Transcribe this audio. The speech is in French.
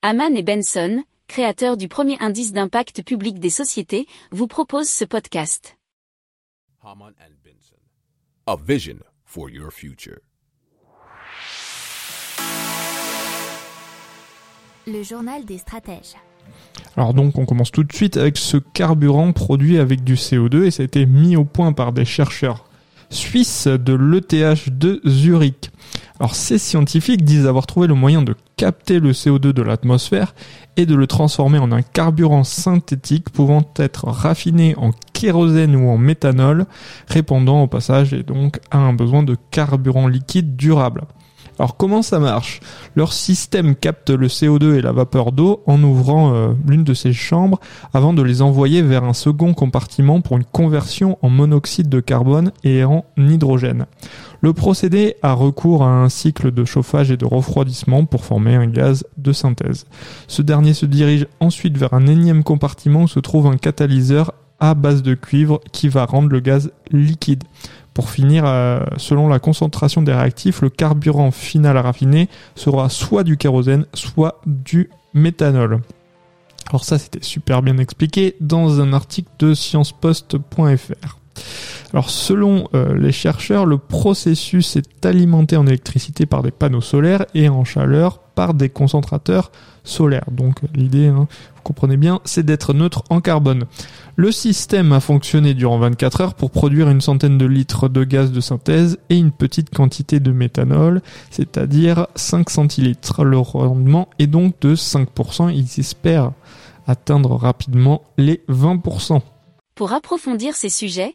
Haman et Benson, créateurs du premier indice d'impact public des sociétés, vous proposent ce podcast. Haman and Benson. A vision for your future. Le journal des stratèges. Alors donc on commence tout de suite avec ce carburant produit avec du CO2 et ça a été mis au point par des chercheurs suisses de l'ETH de Zurich. Alors ces scientifiques disent avoir trouvé le moyen de capter le CO2 de l'atmosphère et de le transformer en un carburant synthétique pouvant être raffiné en kérosène ou en méthanol, répondant au passage et donc à un besoin de carburant liquide durable. Alors comment ça marche? Leur système capte le CO2 et la vapeur d'eau en ouvrant euh, l'une de ces chambres avant de les envoyer vers un second compartiment pour une conversion en monoxyde de carbone et en hydrogène. Le procédé a recours à un cycle de chauffage et de refroidissement pour former un gaz de synthèse. Ce dernier se dirige ensuite vers un énième compartiment où se trouve un catalyseur à base de cuivre qui va rendre le gaz liquide. Pour finir, euh, selon la concentration des réactifs, le carburant final à raffiner sera soit du kérosène, soit du méthanol. Alors ça, c'était super bien expliqué dans un article de sciencepost.fr. Alors selon euh, les chercheurs, le processus est alimenté en électricité par des panneaux solaires et en chaleur par des concentrateurs solaires. Donc l'idée, hein, vous comprenez bien, c'est d'être neutre en carbone. Le système a fonctionné durant 24 heures pour produire une centaine de litres de gaz de synthèse et une petite quantité de méthanol, c'est-à-dire 5 centilitres. Le rendement est donc de 5%. Ils espèrent atteindre rapidement les 20%. Pour approfondir ces sujets,